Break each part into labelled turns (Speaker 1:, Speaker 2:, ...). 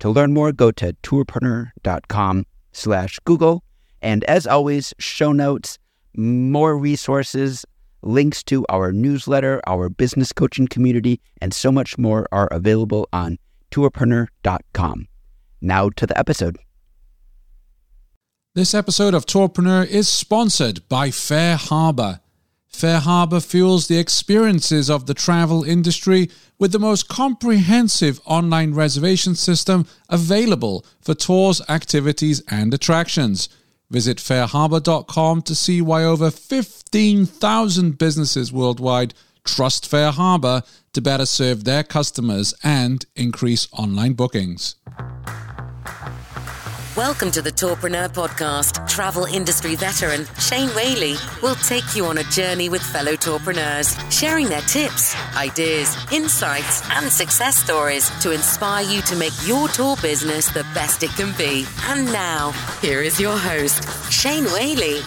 Speaker 1: To learn more, go to tourpreneur.com slash Google. And as always, show notes, more resources, links to our newsletter, our business coaching community, and so much more are available on tourpreneur.com. Now to the episode.
Speaker 2: This episode of Tourpreneur is sponsored by FareHarbor. FareHarbor fuels the experiences of the travel industry with the most comprehensive online reservation system available for tours, activities, and attractions. Visit fareharbor.com to see why over 15,000 businesses worldwide trust FareHarbor to better serve their customers and increase online bookings.
Speaker 3: Welcome to the Tourpreneur Podcast. Travel industry veteran Shane Whaley will take you on a journey with fellow tourpreneurs, sharing their tips, ideas, insights, and success stories to inspire you to make your tour business the best it can be. And now, here is your host, Shane Whaley.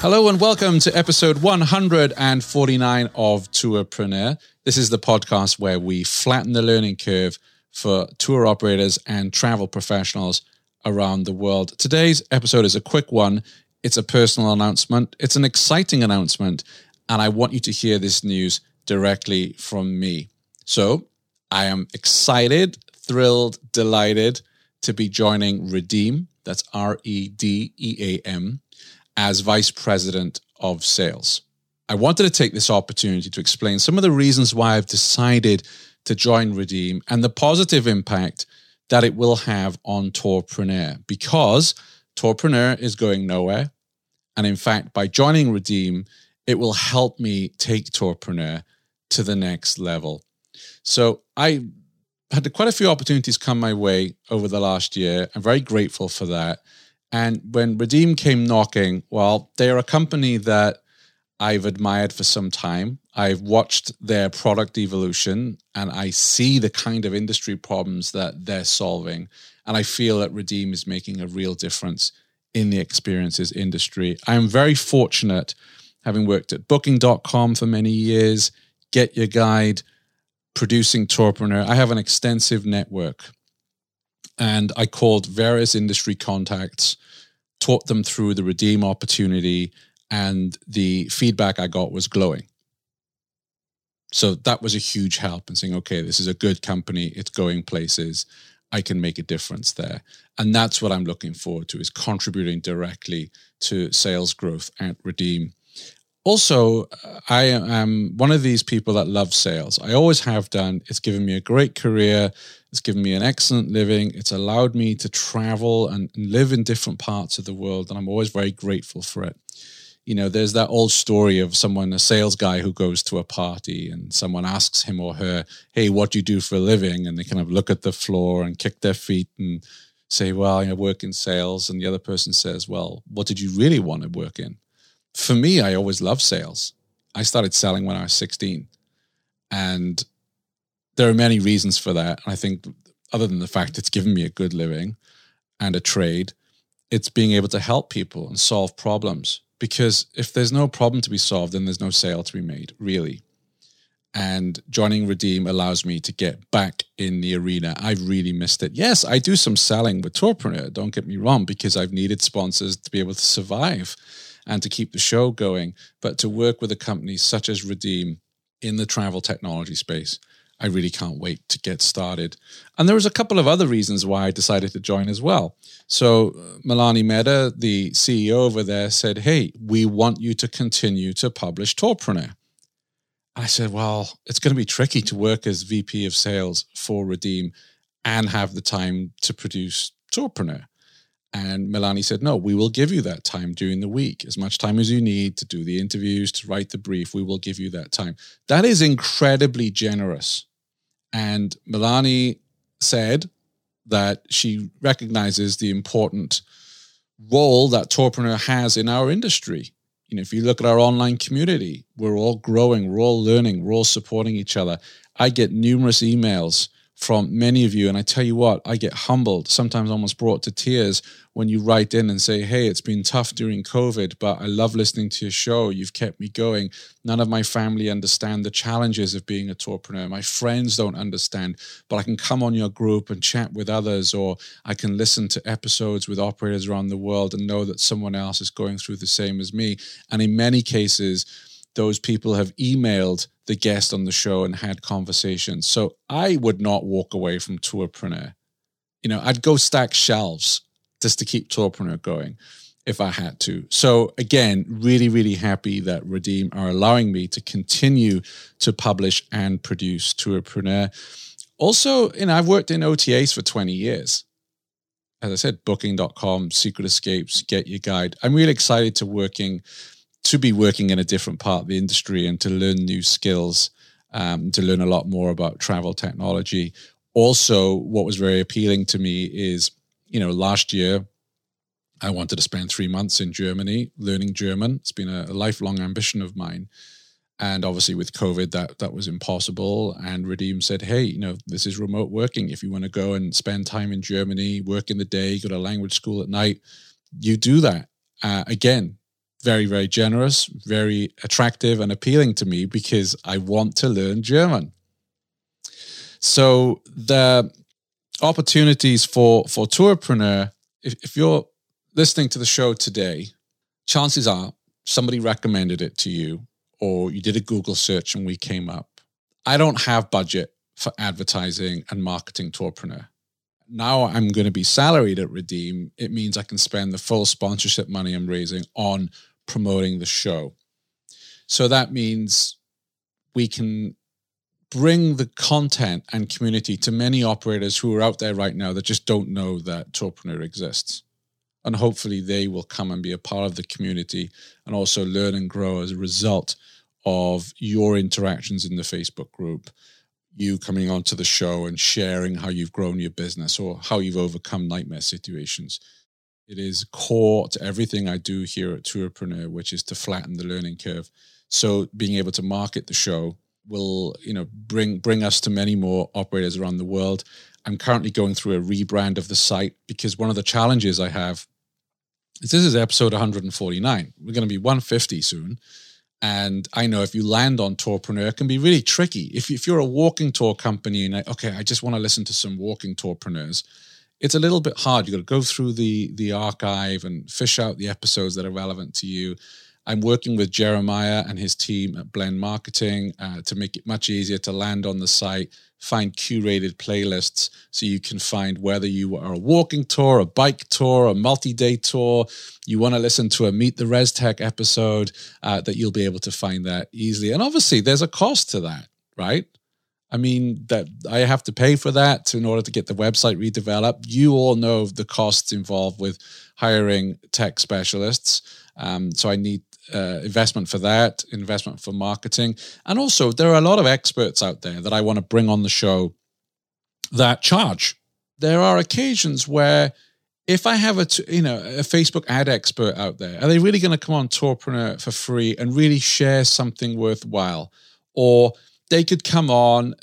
Speaker 2: Hello and welcome to episode 149 of Tourpreneur. This is the podcast where we flatten the learning curve for tour operators and travel professionals around the world. Today's episode is a quick one. It's a personal announcement. It's an exciting announcement, and I want you to hear this news directly from me. So, I am excited, thrilled, delighted to be joining Redeam. That's R E D E A M as Vice President of Sales. I wanted to take this opportunity to explain some of the reasons why I've decided to join Redeam and the positive impact that it will have on Tourpreneur because Tourpreneur is going nowhere. And in fact, by joining Redeam, it will help me take Tourpreneur to the next level. So I had quite a few opportunities come my way over the last year. I'm very grateful for that. And when Redeam came knocking, well, they're a company that I've admired for some time. I've watched their product evolution and I see the kind of industry problems that they're solving. And I feel that Redeam is making a real difference in the experiences industry. I'm very fortunate having worked at booking.com for many years, Get Your Guide, producing Tourpreneur. I have an extensive network and I called various industry contacts, taught them through the Redeam opportunity, and the feedback I got was glowing. So that was a huge help in saying, okay, this is a good company, it's going places, I can make a difference there. And that's what I'm looking forward to is contributing directly to sales growth at Redeam. Also, I am one of these people that love sales. I always have done. It's given me a great career. It's given me an excellent living. It's allowed me to travel and live in different parts of the world. And I'm always very grateful for it. You know, there's that old story of someone, a sales guy who goes to a party and someone asks him or her, Hey, what do you do for a living? And they kind of look at the floor and kick their feet and say, Well, I work in sales. And the other person says, Well, what did you really want to work in? For me, I always loved sales. I started selling when I was 16. And there are many reasons for that. I think, other than the fact it's given me a good living and a trade, it's being able to help people and solve problems. Because if there's no problem to be solved, then there's no sale to be made, really. And joining Redeam allows me to get back in the arena. I've really missed it. Yes, I do some selling with Tourpreneur, don't get me wrong, because I've needed sponsors to be able to survive and to keep the show going. But to work with a company such as Redeam in the travel technology space I really can't wait to get started. And there was a couple of other reasons why I decided to join as well. So uh, Milani Mehta, the CEO over there, said, "Hey, we want you to continue to publish Tourpreneur." I said, "Well, it's going to be tricky to work as VP of Sales for Redeam and have the time to produce Tourpreneur." And Milani said, No, we will give you that time during the week, as much time as you need to do the interviews, to write the brief. We will give you that time. That is incredibly generous. And Milani said that she recognizes the important role that Tourpreneur has in our industry. You know, if you look at our online community, we're all growing, we're all learning, we're all supporting each other. I get numerous emails from many of you. And I tell you what, I get humbled, sometimes almost brought to tears when you write in and say, Hey, it's been tough during COVID, but I love listening to your show. You've kept me going. None of my family understand the challenges of being a tourpreneur. My friends don't understand, but I can come on your group and chat with others, or I can listen to episodes with operators around the world and know that someone else is going through the same as me. And in many cases, those people have emailed the guest on the show and had conversations. So I would not walk away from Tourpreneur. You know, I'd go stack shelves just to keep Tourpreneur going if I had to. So again, really, really happy that Redeam are allowing me to continue to publish and produce Tourpreneur. Also, you know, I've worked in OTAs for 20 years. As I said, booking.com, Secret Escapes, Get Your Guide. I'm really excited to working to be working in a different part of the industry and to learn new skills, um, to learn a lot more about travel technology. Also, what was very appealing to me is, you know, last year I wanted to spend three months in Germany learning German. It's been a, lifelong ambition of mine. And obviously, with COVID, that that was impossible. And Redeam said, "Hey, you know, this is remote working. If you want to go and spend time in Germany, work in the day, go to language school at night, you do that." Uh, again, very, very generous, very attractive and appealing to me because I want to learn German. So the opportunities for for tourpreneur, if, if you're listening to the show today, chances are somebody recommended it to you or you did a Google search and we came up. I don't have budget for advertising and marketing tourpreneur. Now I'm going to be salaried at Redeam. It means I can spend the full sponsorship money I'm raising on promoting the show. So that means we can bring the content and community to many operators who are out there right now that just don't know that Tourpreneur exists. And hopefully they will come and be a part of the community and also learn and grow as a result of your interactions in the Facebook group, you coming onto the show and sharing how you've grown your business or how you've overcome nightmare situations. It is core to everything I do here at Tourpreneur, which is to flatten the learning curve. So being able to market the show will, you know, bring bring us to many more operators around the world. I'm currently going through a rebrand of the site because one of the challenges I have is this is episode 149. We're going to be 150 soon. And I know if you land on Tourpreneur, it can be really tricky. If, if you're a walking tour company and, I, okay, I just want to listen to some walking tourpreneurs, it's a little bit hard. You've got to go through the the archive and fish out the episodes that are relevant to you. I'm working with Jeremiah and his team at Blend Marketing uh, to make it much easier to land on the site, find curated playlists so you can find whether you are a walking tour, a bike tour, a multi day tour, you want to listen to a Meet the Res Tech episode, uh, that you'll be able to find that easily. And obviously, there's a cost to that, right? I mean, that I have to pay for that in order to get the website redeveloped. You all know the costs involved with hiring tech specialists. Um, so I need uh, investment for that, investment for marketing. And also, there are a lot of experts out there that I want to bring on the show that charge. There are occasions where if I have a you know a Facebook ad expert out there, are they really going to come on Tourpreneur for free and really share something worthwhile? Or they could come on,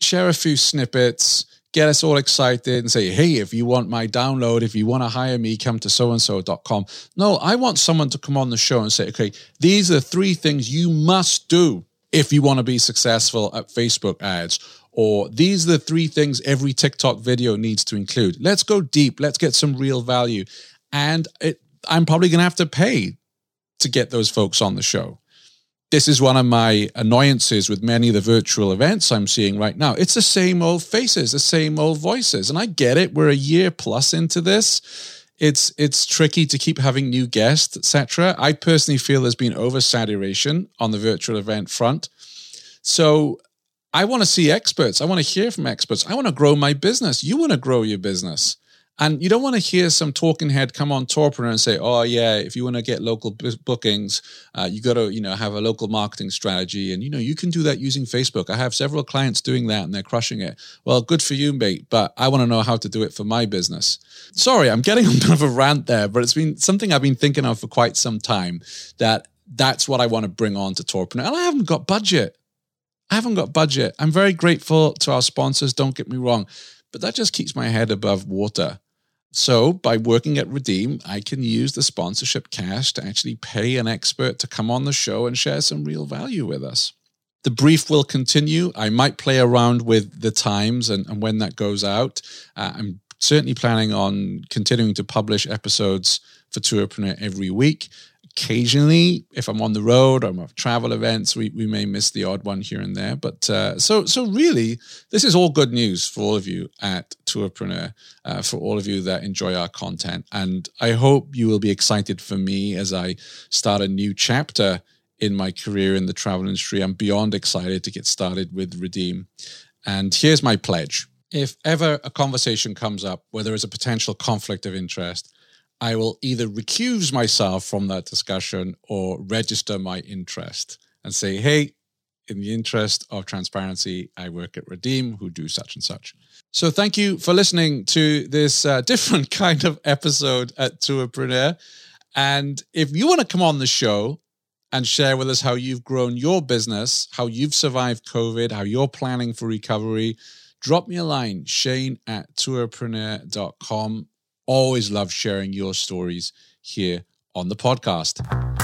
Speaker 2: share a few snippets, get us all excited and say, hey, if you want my download, if you want to hire me, come to so and so.com. No, I want someone to come on the show and say, okay, these are three things you must do if you want to be successful at Facebook ads. Or these are the three things every TikTok video needs to include. Let's go deep. Let's get some real value. And it, I'm probably going to have to pay to get those folks on the show this is one of my annoyances with many of the virtual events I'm seeing right now. It's the same old faces, the same old voices. And I get it. We're a year plus into this. It's it's tricky to keep having new guests, etc. I personally feel there's been oversaturation on the virtual event front. So I want to see experts. I want to hear from experts. I want to grow my business. You want to grow your business. And you don't want to hear some talking head come on Tourpreneur and say, "Oh yeah, if you want to get local b- bookings, uh, you got to you know have a local marketing strategy, and you know you can do that using Facebook. I have several clients doing that, and they're crushing it. Well, good for you, mate. But I want to know how to do it for my business. Sorry, I'm getting a bit of a rant there, but it's been something I've been thinking of for quite some time. That that's what I want to bring on to Tourpreneur, and I haven't got budget. I haven't got budget. I'm very grateful to our sponsors. Don't get me wrong, but that just keeps my head above water. So, by working at Redeam, I can use the sponsorship cash to actually pay an expert to come on the show and share some real value with us. The brief will continue. I might play around with the times and, and when that goes out. Uh, I'm certainly planning on continuing to publish episodes for Tourpreneur every week occasionally if i'm on the road or I'm at travel events we, we may miss the odd one here and there but uh, so so really this is all good news for all of you at tourpreneur uh, for all of you that enjoy our content. And i hope you will be excited for me as i start a new chapter in my career in the travel industry. I'm beyond excited to get started with Redeam. And here's my pledge. If ever a conversation comes up where there is a potential conflict of interest I will either recuse myself from that discussion or register my interest and say, hey, in the interest of transparency, I work at Redeam, who do such and such. So thank you for listening to this uh, different kind of episode at Tourpreneur. And if you want to come on the show and share with us how you've grown your business, how you've survived COVID, how you're planning for recovery, drop me a line, shane at tourpreneur.com always love sharing your stories here on the podcast.